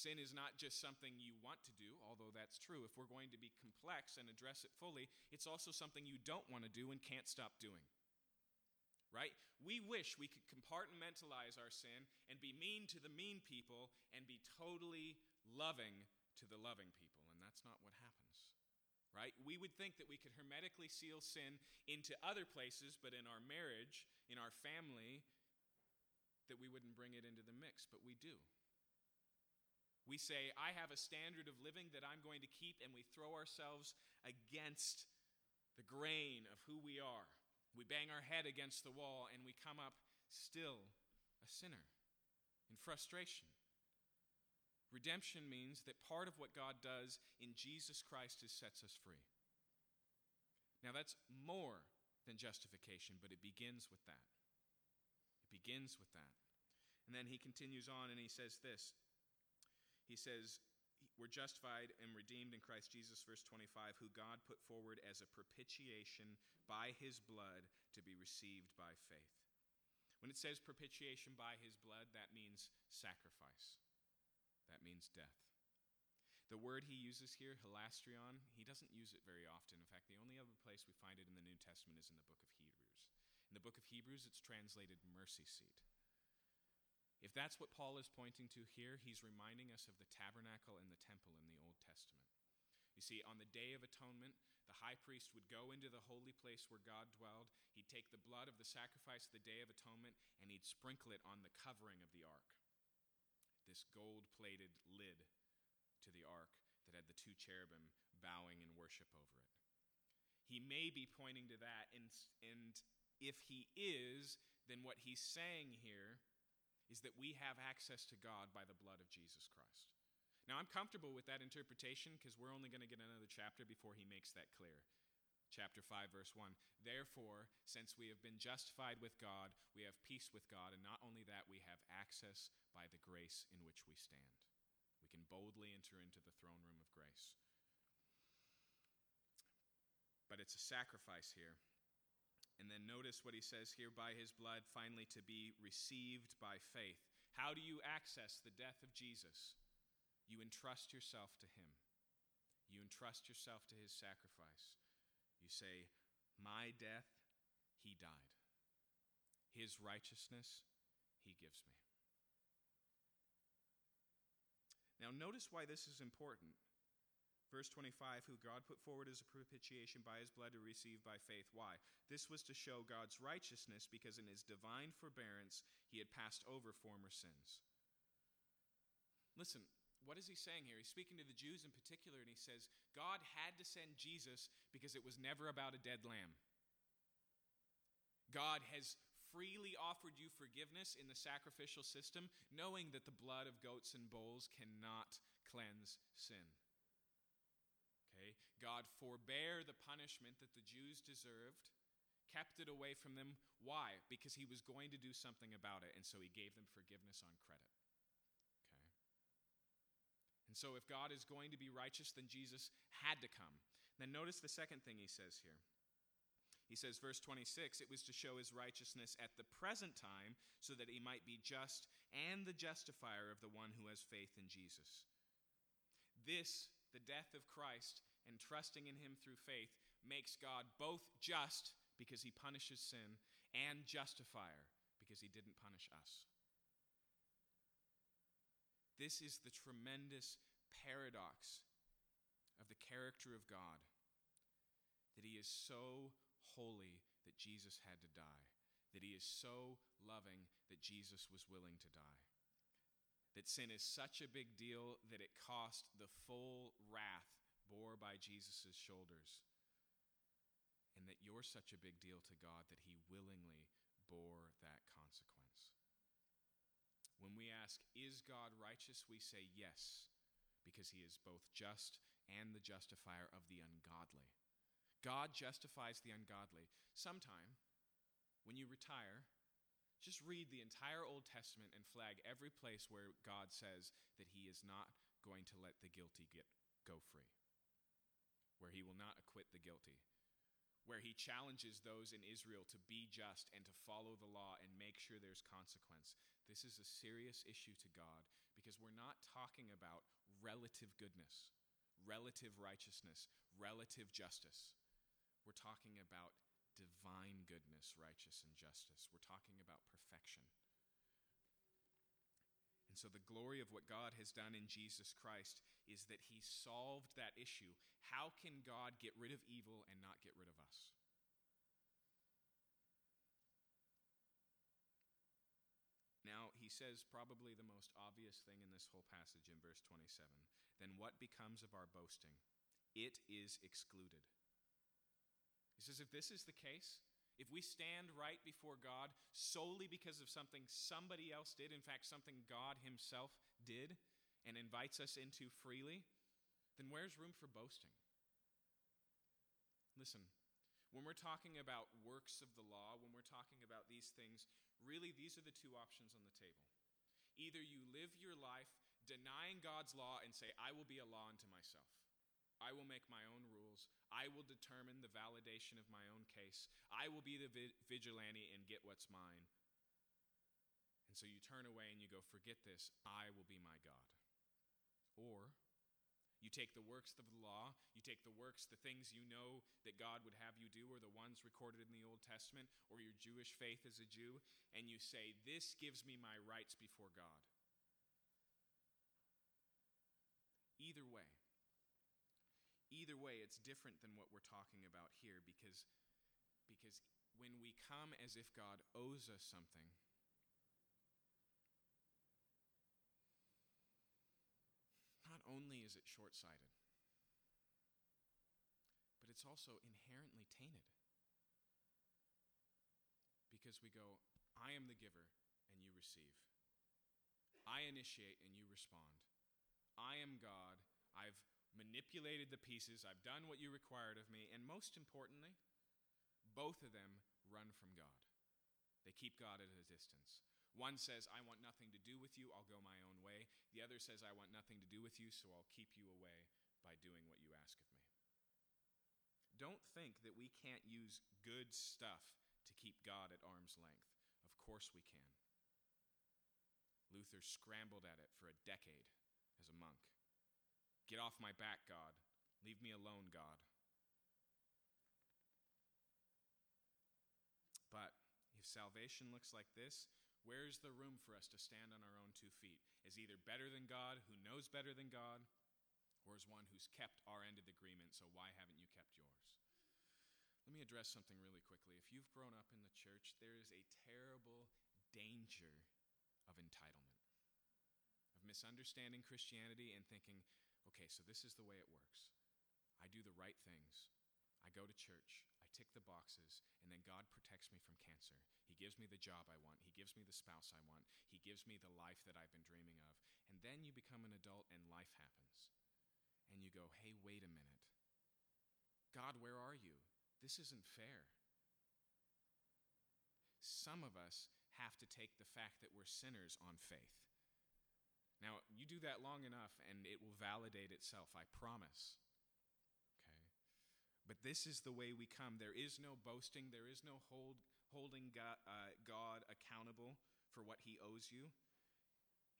Sin is not just something you want to do, although that's true. If we're going to be complex and address it fully, it's also something you don't want to do and can't stop doing. Right? We wish we could compartmentalize our sin and be mean to the mean people and be totally loving to the loving people, and that's not what happens. Right? We would think that we could hermetically seal sin into other places, but in our marriage, in our family, that we wouldn't bring it into the mix, but we do. We say, I have a standard of living that I'm going to keep, and we throw ourselves against the grain of who we are. We bang our head against the wall, and we come up still a sinner in frustration. Redemption means that part of what God does in Jesus Christ is sets us free. Now, that's more than justification, but it begins with that. It begins with that. And then he continues on and he says this he says, We're justified and redeemed in Christ Jesus, verse 25, who God put forward as a propitiation by his blood to be received by faith. When it says propitiation by his blood, that means sacrifice, that means death. The word he uses here, hilasterion, he doesn't use it very often. In fact, the only other place we find it in the New Testament is in the book of Hebrews. In the book of Hebrews, it's translated mercy seat. If that's what Paul is pointing to here, he's reminding us of the tabernacle and the temple in the Old Testament. You see, on the Day of Atonement, the high priest would go into the holy place where God dwelled. He'd take the blood of the sacrifice of the Day of Atonement and he'd sprinkle it on the covering of the ark. This gold plated lid to the ark that had the two cherubim bowing in worship over it. He may be pointing to that, and, and if he is, then what he's saying here is that we have access to God by the blood of Jesus Christ. Now, I'm comfortable with that interpretation because we're only going to get another chapter before he makes that clear. Chapter 5, verse 1. Therefore, since we have been justified with God, we have peace with God, and not only that, we have access by the grace in which we stand. We can boldly enter into the throne room of grace. But it's a sacrifice here. And then notice what he says here by his blood, finally to be received by faith. How do you access the death of Jesus? You entrust yourself to him, you entrust yourself to his sacrifice. You say, My death, he died. His righteousness, he gives me. Now, notice why this is important. Verse 25, who God put forward as a propitiation by his blood to receive by faith. Why? This was to show God's righteousness because in his divine forbearance he had passed over former sins. Listen, what is he saying here? He's speaking to the Jews in particular, and he says, God had to send Jesus because it was never about a dead lamb. God has freely offered you forgiveness in the sacrificial system, knowing that the blood of goats and bulls cannot cleanse sin. Okay? God forbare the punishment that the Jews deserved, kept it away from them. Why? Because he was going to do something about it, and so he gave them forgiveness on credit. Okay? And so if God is going to be righteous, then Jesus had to come. Then notice the second thing he says here. He says, verse 26, it was to show his righteousness at the present time, so that he might be just and the justifier of the one who has faith in Jesus. This, the death of Christ, and trusting in Him through faith makes God both just because He punishes sin and justifier because He didn't punish us. This is the tremendous paradox of the character of God that He is so holy that Jesus had to die, that He is so loving that Jesus was willing to die that sin is such a big deal that it cost the full wrath bore by Jesus' shoulders. And that you're such a big deal to God that He willingly bore that consequence. When we ask, Is God righteous? we say yes, because He is both just and the justifier of the ungodly. God justifies the ungodly. Sometime, when you retire, just read the entire Old Testament and flag every place where God says that He is not going to let the guilty get, go free where he will not acquit the guilty, where he challenges those in Israel to be just and to follow the law and make sure there's consequence. This is a serious issue to God because we're not talking about relative goodness, relative righteousness, relative justice. We're talking about divine goodness, righteous, and justice. We're talking about perfection. And so, the glory of what God has done in Jesus Christ is that He solved that issue. How can God get rid of evil and not get rid of us? Now, he says probably the most obvious thing in this whole passage in verse 27. Then what becomes of our boasting? It is excluded. He says, if this is the case, if we stand right before God solely because of something somebody else did, in fact, something God Himself did and invites us into freely, then where's room for boasting? Listen, when we're talking about works of the law, when we're talking about these things, really these are the two options on the table. Either you live your life denying God's law and say, I will be a law unto myself. I will make my own rules. I will determine the validation of my own case. I will be the vi- vigilante and get what's mine. And so you turn away and you go, Forget this, I will be my God. Or you take the works of the law, you take the works, the things you know that God would have you do, or the ones recorded in the Old Testament, or your Jewish faith as a Jew, and you say, This gives me my rights before God. Either way, either way, it's different than what we're talking about here because, because when we come as if God owes us something, only is it short sighted, but it's also inherently tainted. Because we go, I am the giver and you receive. I initiate and you respond. I am God. I've manipulated the pieces, I've done what you required of me, and most importantly, both of them run from God. They keep God at a distance. One says, I want nothing to do with you, I'll go my own way. The other says, I want nothing to do with you, so I'll keep you away by doing what you ask of me. Don't think that we can't use good stuff to keep God at arm's length. Of course we can. Luther scrambled at it for a decade as a monk. Get off my back, God. Leave me alone, God. But if salvation looks like this, where's the room for us to stand on our own two feet? Is either better than God, who knows better than God, or is one who's kept our end of the agreement, so why haven't you kept yours? Let me address something really quickly. If you've grown up in the church, there is a terrible danger of entitlement, of misunderstanding Christianity and thinking, okay, so this is the way it works. I do the right things. I go to church. Tick the boxes. And then God protects me from cancer. He gives me the job I want. He gives me the spouse I want. He gives me the life that I've been dreaming of. And then you become an adult and life happens. And you go, hey, wait a minute. God, where are you? This isn't fair. Some of us have to take the fact that we're sinners on faith. Now, you do that long enough and it will validate itself, I promise. But this is the way we come. There is no boasting, there is no hold, holding God, uh, God accountable for what he owes you.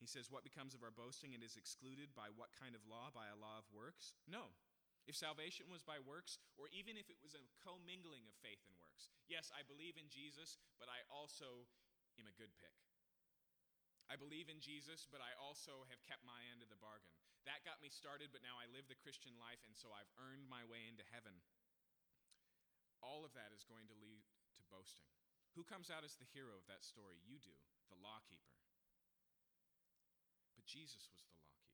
He says, What becomes of our boasting? It is excluded by what kind of law? By a law of works? No. If salvation was by works, or even if it was a commingling of faith and works. Yes, I believe in Jesus, but I also am a good pick. I believe in Jesus, but I also have kept my end of the bargain. That got me started, but now I live the Christian life, and so I've earned my way into heaven. All of that is going to lead to boasting. Who comes out as the hero of that story? You do, the lawkeeper. But Jesus was the lawkeeper.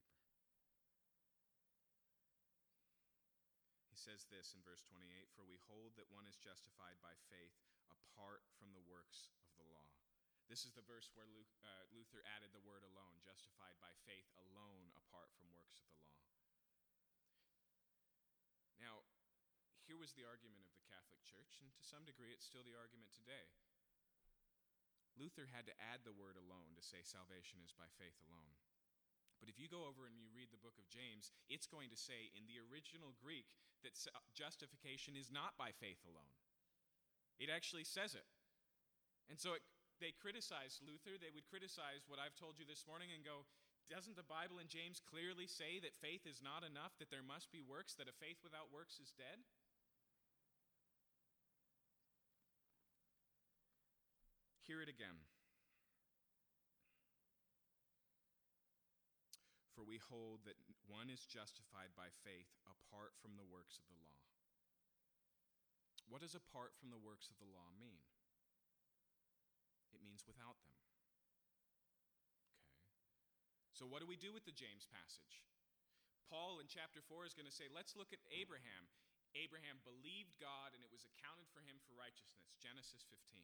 He says this in verse 28 For we hold that one is justified by faith apart from the works of the law. This is the verse where uh, Luther added the word alone, justified by faith alone apart from works of the law. Now, here was the argument of the Catholic Church, and to some degree it's still the argument today. Luther had to add the word alone to say salvation is by faith alone. But if you go over and you read the book of James, it's going to say in the original Greek that justification is not by faith alone. It actually says it. And so it, they criticized Luther. They would criticize what I've told you this morning and go, doesn't the Bible in James clearly say that faith is not enough, that there must be works, that a faith without works is dead? Hear it again. For we hold that one is justified by faith apart from the works of the law. What does apart from the works of the law mean? It means without them. Okay. So, what do we do with the James passage? Paul in chapter 4 is going to say, let's look at Abraham. Abraham believed God and it was accounted for him for righteousness. Genesis 15.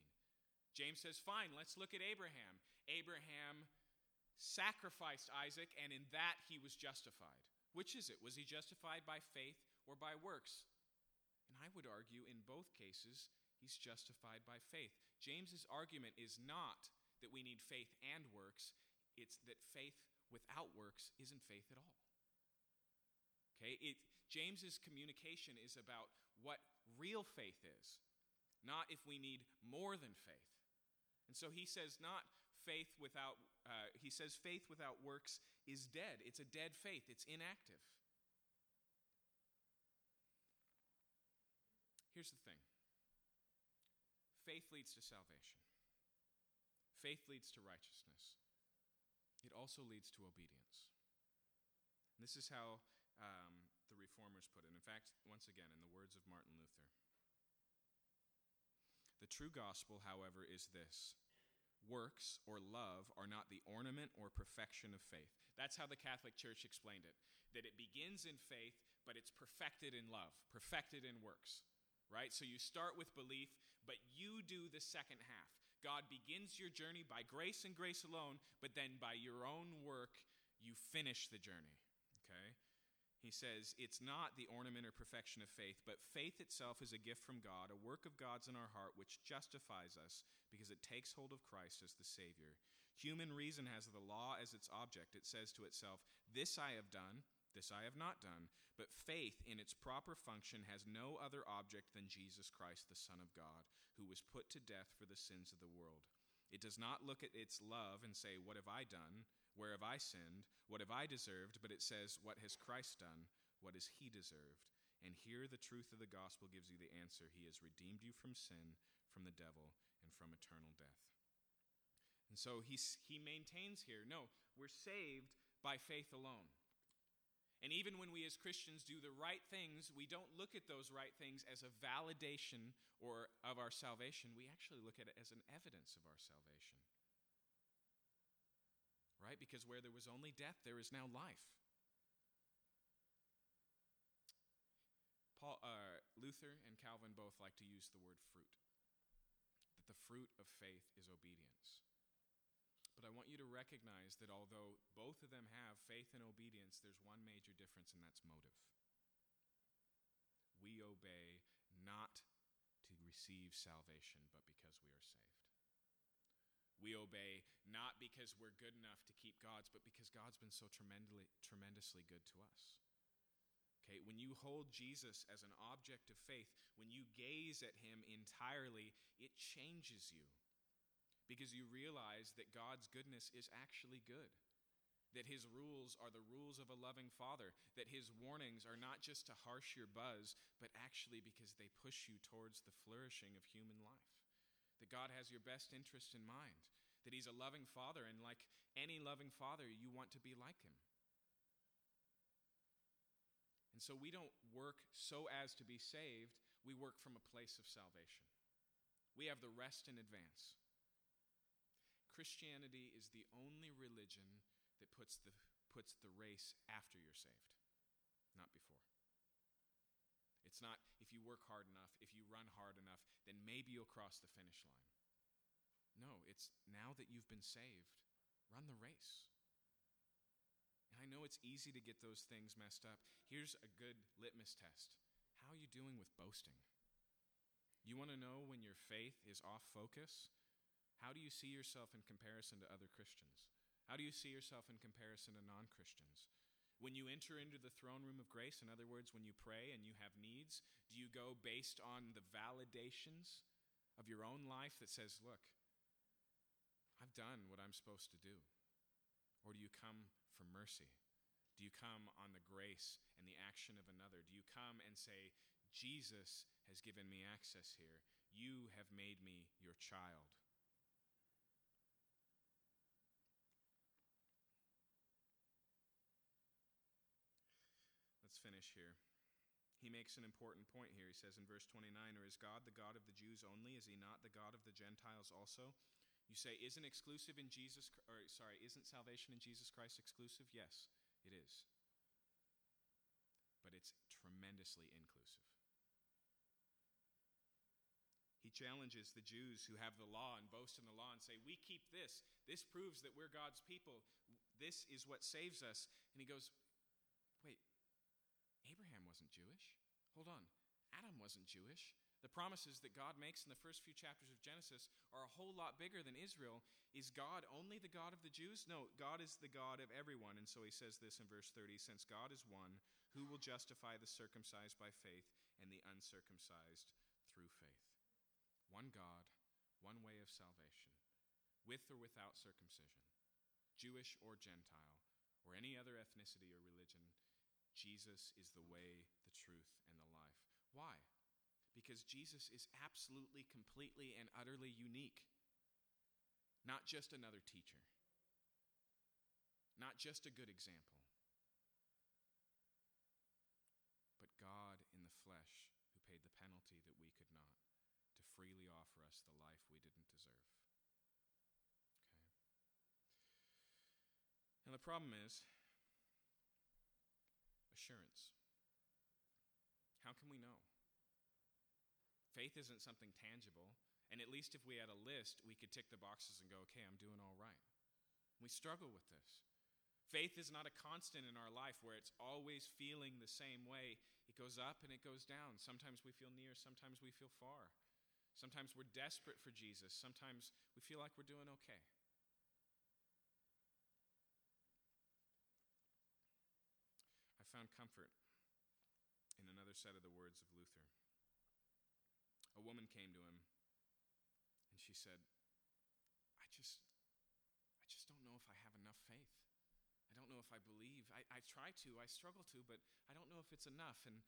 James says, fine, let's look at Abraham. Abraham sacrificed Isaac, and in that he was justified. Which is it? Was he justified by faith or by works? And I would argue in both cases, he's justified by faith. James's argument is not that we need faith and works, it's that faith without works isn't faith at all. Okay? It, James's communication is about what real faith is, not if we need more than faith. And so he says, not faith without, uh, he says, faith without works is dead. It's a dead faith, it's inactive. Here's the thing faith leads to salvation, faith leads to righteousness, it also leads to obedience. And this is how um, the reformers put it. In fact, once again, in the words of Martin Luther. The true gospel, however, is this works or love are not the ornament or perfection of faith. That's how the Catholic Church explained it. That it begins in faith, but it's perfected in love, perfected in works. Right? So you start with belief, but you do the second half. God begins your journey by grace and grace alone, but then by your own work, you finish the journey. Okay? He says, It's not the ornament or perfection of faith, but faith itself is a gift from God, a work of God's in our heart, which justifies us because it takes hold of Christ as the Savior. Human reason has the law as its object. It says to itself, This I have done, this I have not done. But faith, in its proper function, has no other object than Jesus Christ, the Son of God, who was put to death for the sins of the world. It does not look at its love and say, What have I done? Where have I sinned? What have I deserved? But it says, What has Christ done? What has he deserved? And here the truth of the gospel gives you the answer. He has redeemed you from sin, from the devil, and from eternal death. And so he, he maintains here no, we're saved by faith alone. And even when we as Christians do the right things, we don't look at those right things as a validation or of our salvation. We actually look at it as an evidence of our salvation. Right? Because where there was only death, there is now life. Paul, uh, Luther and Calvin both like to use the word fruit. That the fruit of faith is obedience. But I want you to recognize that although both of them have faith and obedience, there's one major difference, and that's motive. We obey not to receive salvation, but because we are saved. We obey not because we're good enough to keep God's, but because God's been so tremendously, tremendously good to us. Okay, when you hold Jesus as an object of faith, when you gaze at him entirely, it changes you. Because you realize that God's goodness is actually good. That his rules are the rules of a loving father. That his warnings are not just to harsh your buzz, but actually because they push you towards the flourishing of human life. That God has your best interest in mind. That he's a loving father, and like any loving father, you want to be like him. And so we don't work so as to be saved, we work from a place of salvation. We have the rest in advance. Christianity is the only religion that puts the, puts the race after you're saved, not before. It's not if you work hard enough, if you run hard enough, then maybe you'll cross the finish line. No, it's now that you've been saved, run the race. And I know it's easy to get those things messed up. Here's a good litmus test How are you doing with boasting? You want to know when your faith is off focus? How do you see yourself in comparison to other Christians? How do you see yourself in comparison to non Christians? When you enter into the throne room of grace, in other words, when you pray and you have needs, do you go based on the validations of your own life that says, look, I've done what I'm supposed to do? Or do you come for mercy? Do you come on the grace and the action of another? Do you come and say, Jesus has given me access here. You have made me your child. Finish here. He makes an important point here. He says in verse 29 Or is God the God of the Jews only? Is he not the God of the Gentiles also? You say, isn't exclusive in Jesus, or sorry, isn't salvation in Jesus Christ exclusive? Yes, it is. But it's tremendously inclusive. He challenges the Jews who have the law and boast in the law and say, We keep this. This proves that we're God's people. This is what saves us. And he goes, Wait, Abraham wasn't Jewish. Hold on. Adam wasn't Jewish. The promises that God makes in the first few chapters of Genesis are a whole lot bigger than Israel. Is God only the God of the Jews? No, God is the God of everyone. And so he says this in verse 30 Since God is one, who will justify the circumcised by faith and the uncircumcised through faith? One God, one way of salvation, with or without circumcision, Jewish or Gentile, or any other ethnicity or religion. Jesus is the way, the truth, and the. Why? because Jesus is absolutely, completely, and utterly unique. Not just another teacher, not just a good example, but God in the flesh who paid the penalty that we could not to freely offer us the life we didn't deserve. Okay? And the problem is assurance. How can we know? Faith isn't something tangible. And at least if we had a list, we could tick the boxes and go, okay, I'm doing all right. We struggle with this. Faith is not a constant in our life where it's always feeling the same way. It goes up and it goes down. Sometimes we feel near, sometimes we feel far. Sometimes we're desperate for Jesus, sometimes we feel like we're doing okay. I found comfort another set of the words of Luther a woman came to him and she said, I just, I just don't know if I have enough faith. I don't know if I believe. I, I try to, I struggle to, but I don't know if it's enough. And,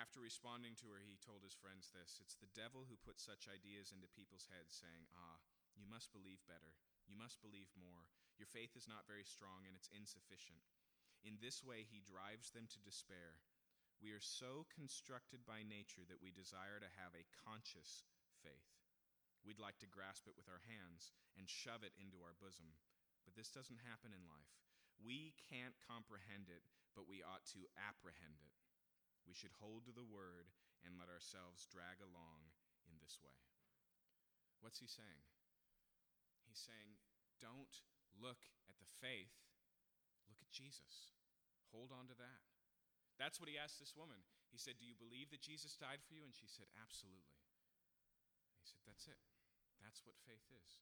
After responding to her, he told his friends this It's the devil who puts such ideas into people's heads, saying, Ah, you must believe better. You must believe more. Your faith is not very strong and it's insufficient. In this way, he drives them to despair. We are so constructed by nature that we desire to have a conscious faith. We'd like to grasp it with our hands and shove it into our bosom. But this doesn't happen in life. We can't comprehend it, but we ought to apprehend it. We should hold to the word and let ourselves drag along in this way. What's he saying? He's saying, don't look at the faith, look at Jesus. Hold on to that. That's what he asked this woman. He said, Do you believe that Jesus died for you? And she said, Absolutely. And he said, That's it. That's what faith is.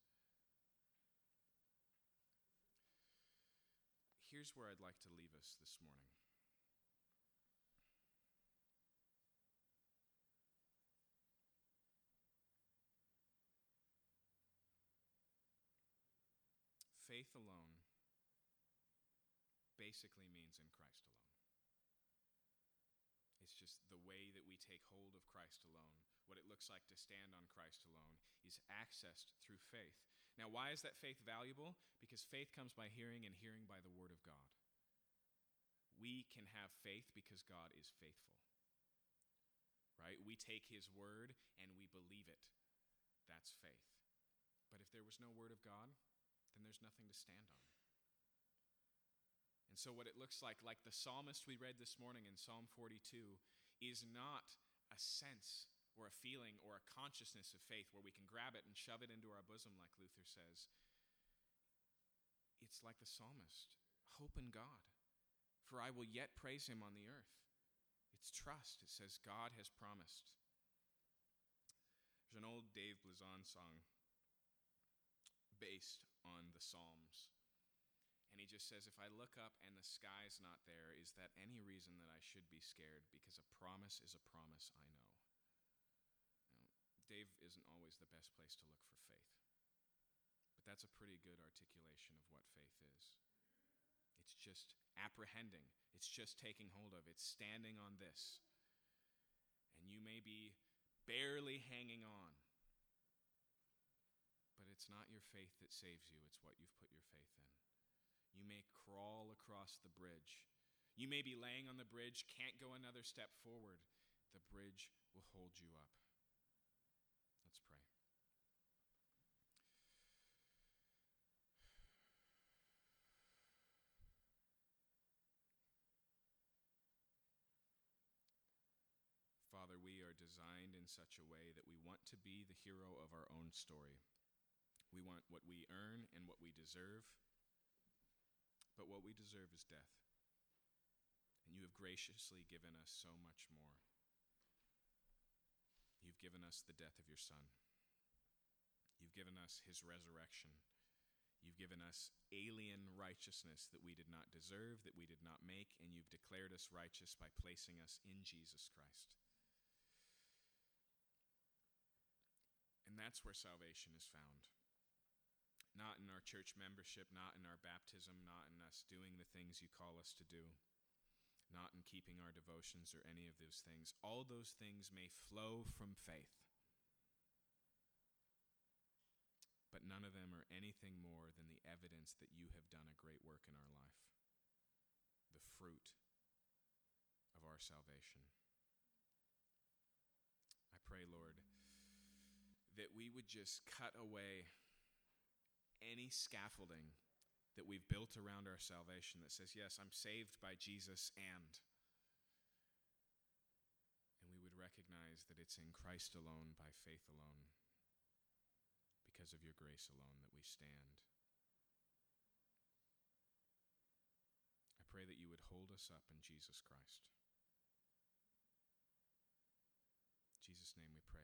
Here's where I'd like to leave us this morning. Faith alone basically means in Christ alone. Just the way that we take hold of Christ alone. What it looks like to stand on Christ alone is accessed through faith. Now, why is that faith valuable? Because faith comes by hearing, and hearing by the Word of God. We can have faith because God is faithful. Right? We take His Word and we believe it. That's faith. But if there was no Word of God, then there's nothing to stand on. And so, what it looks like, like the psalmist we read this morning in Psalm 42, is not a sense or a feeling or a consciousness of faith where we can grab it and shove it into our bosom, like Luther says. It's like the psalmist hope in God, for I will yet praise him on the earth. It's trust. It says, God has promised. There's an old Dave Bazan song based on the Psalms. And he just says, If I look up and the sky's not there, is that any reason that I should be scared? Because a promise is a promise, I know. Now, Dave isn't always the best place to look for faith. But that's a pretty good articulation of what faith is. It's just apprehending, it's just taking hold of, it's standing on this. And you may be barely hanging on. But it's not your faith that saves you, it's what you've put your faith in. You may crawl across the bridge. You may be laying on the bridge, can't go another step forward. The bridge will hold you up. Let's pray. Father, we are designed in such a way that we want to be the hero of our own story. We want what we earn and what we deserve. But what we deserve is death. And you have graciously given us so much more. You've given us the death of your Son. You've given us his resurrection. You've given us alien righteousness that we did not deserve, that we did not make, and you've declared us righteous by placing us in Jesus Christ. And that's where salvation is found not in our church membership, not in our baptism, not in us doing the things you call us to do, not in keeping our devotions or any of those things. All those things may flow from faith, but none of them are anything more than the evidence that you have done a great work in our life, the fruit of our salvation. I pray, Lord, that we would just cut away any scaffolding that we've built around our salvation that says, yes, I'm saved by Jesus and. And we would recognize that it's in Christ alone, by faith alone, because of your grace alone that we stand. I pray that you would hold us up in Jesus Christ. In Jesus' name we pray.